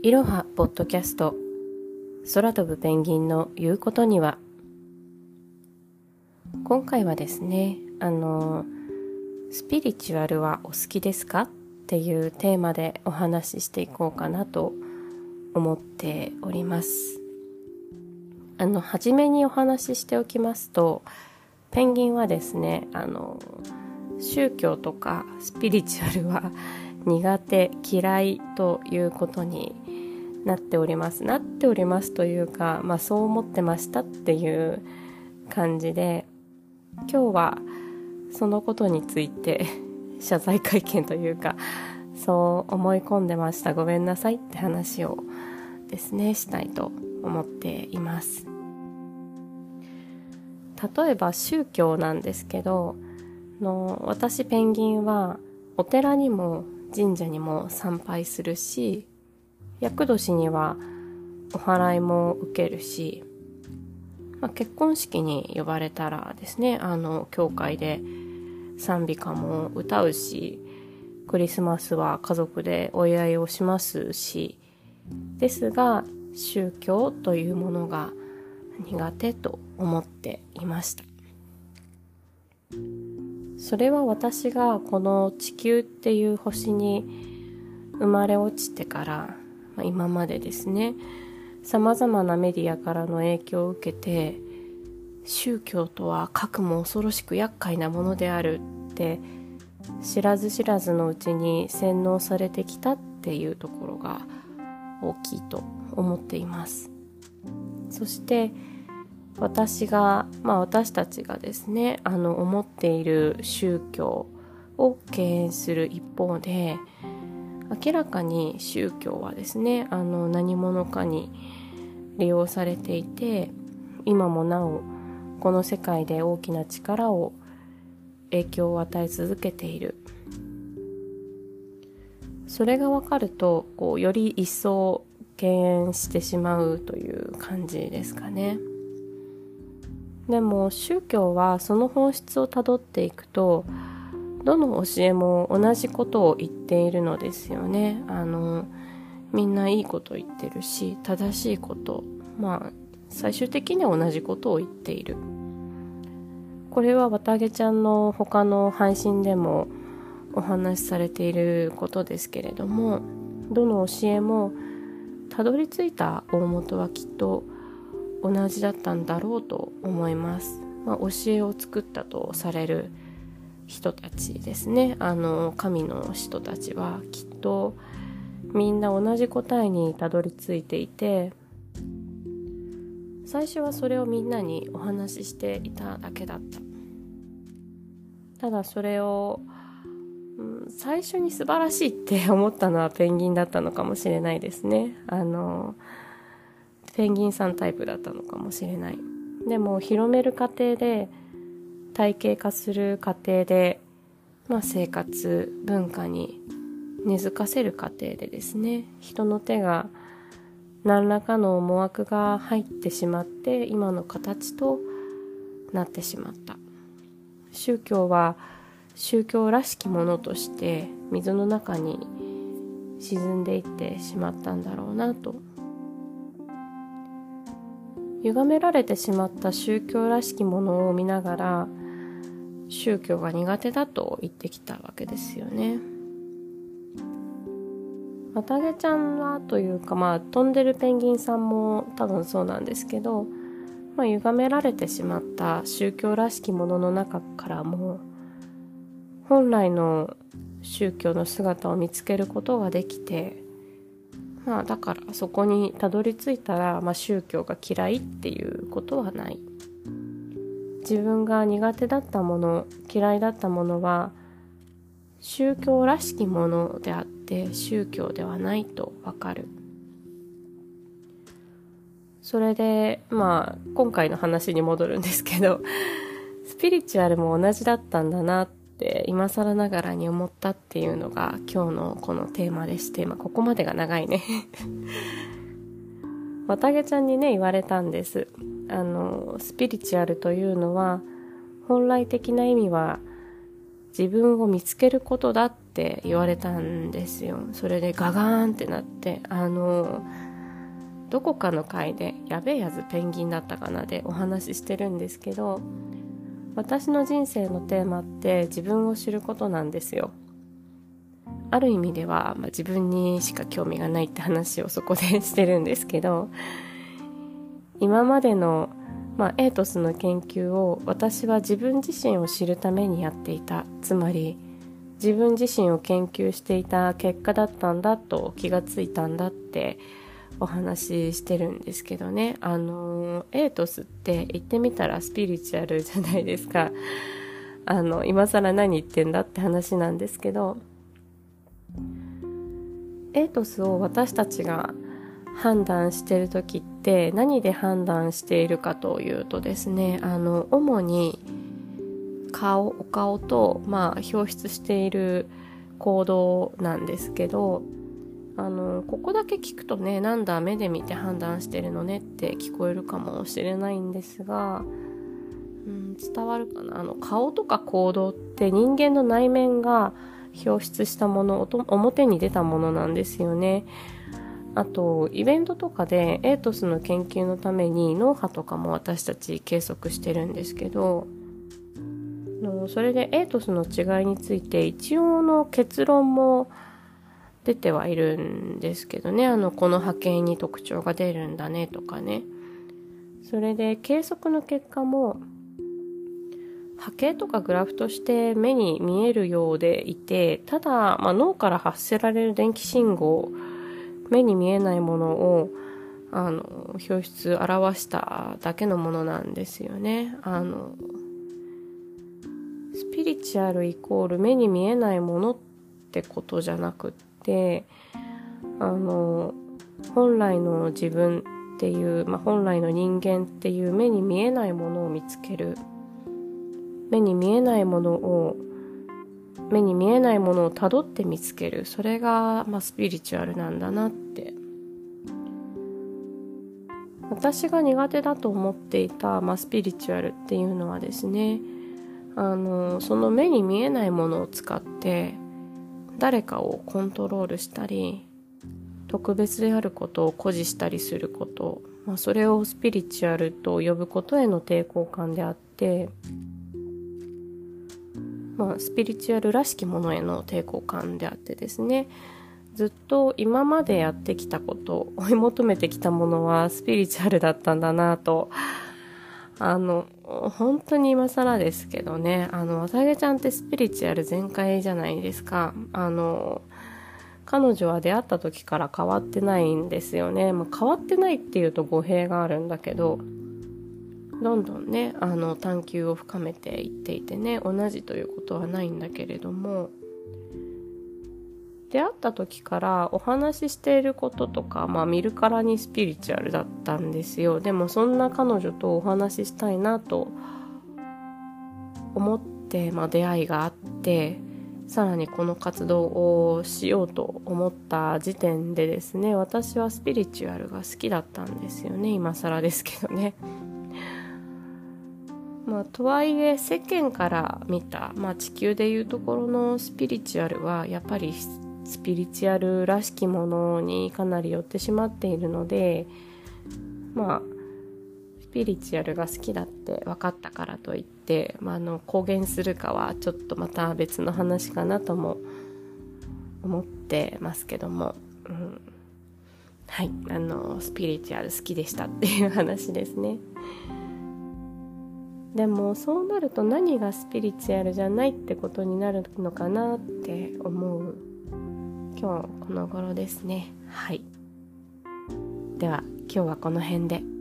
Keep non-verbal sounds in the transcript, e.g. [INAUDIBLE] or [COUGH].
いろはポッドキャスト。空飛ぶペンギンの言うことには。今回はですねあのスピリチュアルはお好きですか？っていうテーマでお話ししていこうかなと思っております。あの初めにお話ししておきますとペンギンはですねあの宗教とかスピリチュアルは苦手嫌いということになっております。なっておりますというか、まあ、そう思ってましたっていう感じで今日はそのことについて謝罪会見というかそう思い込んでました。ごめんなさいって話をですねしたいと思っています。例えば宗教なんですけどの私ペンギンはお寺にも神社にも参拝するし厄年にはお祓いも受けるし、まあ、結婚式に呼ばれたらですねあの教会で賛美歌も歌うしクリスマスは家族でお祝いをしますしですが宗教というものが苦手と思っていました。それは私がこの地球っていう星に生まれ落ちてからまあ、今までですね。さまざまなメディアからの影響を受けて宗教とは核も恐ろしく厄介なものであるって知らず知らずのうちに洗脳されてきたっていうところが大きいと思っています。そして私がまあ私たちがですねあの思っている宗教を敬遠する一方で明らかに宗教はですねあの何者かに利用されていて今もなおこの世界で大きな力を影響を与え続けている。それが分かるとこうより一層敬遠してしまうという感じですかね。でも宗教はその本質をたどっていくとどの教えも同じことを言っているのですよね。あのみんないいこと言ってるし正しいことまあ最終的には同じことを言っている。これは綿毛ちゃんの他の配信でもお話しされていることですけれどもどの教えもたどり着いた大元はきっと同じだったんだろうと思います、まあ、教えを作ったとされる人たちですね。あの神の人たちはきっとみんな同じ答えにたどり着いていて最初はそれをみんなにお話ししていただけだった。ただそれを、うん、最初に素晴らしいって思ったのはペンギンだったのかもしれないですね。あのペンギンさんタイプだったのかもしれない。でも広める過程で体系化する過程で、まあ、生活文化に根付かせる過程でですね人の手が何らかの思惑が入ってしまって今の形となってしまった。宗教は宗教らしきものとして水の中に沈んでいってしまったんだろうなと。歪められてしまった宗教らしきものを見ながら宗教が苦手だと言ってきたわけですよね。綿毛ちゃんはというかまあ飛んでるペンギンさんも多分そうなんですけど、まあ、歪められてしまった宗教らしきものの中からも本来の宗教の姿を見つけることができてまあだからそこにたどり着いたら、まあ、宗教が嫌いっていうことはない自分が苦手だったもの嫌いだったものは宗教らしきものであって宗教ではないとわかる。それでまあ今回の話に戻るんですけど [LAUGHS] スピリチュアルも同じだったんだなって今更ながらに思ったっていうのが今日のこのテーマでして、まあ、ここまでが長いね。[LAUGHS] 綿毛ちゃんにね言われたんです。あのスピリチュアルというのは本来的な意味は自分を見つけることだって言われたんですよ。それでガガーンってなってあのどこかの回で「やべえやつペンギンだったかな」でお話ししてるんですけど私の人生のテーマって自分を知ることなんですよ。ある意味では、まあ、自分にしか興味がないって話をそこでしてるんですけど今までの、まあ、エイトスの研究を私は自分自身を知るためにやっていた。つまり自分自身を研究していた結果だったんだと気がついたんだってお話ししてるんですけどね。あのエイトスって言ってみたらスピリチュアルじゃないですか。[LAUGHS] あの今更何言ってんだって話なんですけどエイトスを私たちが判断してる時ってで何で判断しているかというとですねあの主に顔お顔と、まあ、表出している行動なんですけどあのここだけ聞くとねなんだ目で見て判断してるのねって聞こえるかもしれないんですが、うん、伝わるかな？あの顔とか行動って人間の内面が表出したもの表に出たものなんですよね。あとイベントとかでエイトスの研究のために脳波とかも私たち計測してるんですけどそれでエイトスの違いについて一応の結論も出てはいるんですけどね。あのこの波形に特徴が出るんだねとかね。それで計測の結果も波形とかグラフとして目に見えるようでいてただ、まあ、脳から発せられる電気信号目に見えないものをあの表出表しただけのものなんですよね。あのスピリチュアルイコール目に見えないものってことじゃなくってあの本来の自分っていう、まあ、本来の人間っていう目に見えないものを見つける。目に見えないものを目に見えないものをたどって見つける。それが、まあ、スピリチュアルなんだなって。私が苦手だと思っていた、まあ、スピリチュアルっていうのはですねあのその目に見えないものを使って誰かをコントロールしたり特別であることを誇示したりすること、まあ、それをスピリチュアルと呼ぶことへの抵抗感であって、まあ、スピリチュアルらしきものへの抵抗感であってですねずっと今までやってきたこと追い求めてきたものはスピリチュアルだったんだなとあの、本当に今更ですけどね、あの、わたげちゃんってスピリチュアル全開じゃないですか。あの、彼女は出会った時から変わってないんですよね。まあ、変わってないっていうと語弊があるんだけど、どんどんね、あの、探求を深めていっていてね、同じということはないんだけれども、出会った時からお話ししていることとか、まあ、見るからにスピリチュアルだったんですよ。でもそんな彼女とお話ししたいなと思って、まあ、出会いがあってさらにこの活動をしようと思った時点でですね私はスピリチュアルが好きだったんですよね。今更ですけどね。まあ、とはいえ世間から見た、まあ、地球でいうところのスピリチュアルはやっぱりスピリチュアルらしきものにかなり寄ってしまっているのでまあスピリチュアルが好きだって分かったからといって、まあ、あの公言するかはちょっとまた別の話かなとも思ってますけども、うん、はい。あのスピリチュアル好きでしたっていう話ですね。でもそうなると何がスピリチュアルじゃないってことになるのかなって思う。今日この頃ですね。はい。では今日はこの辺で。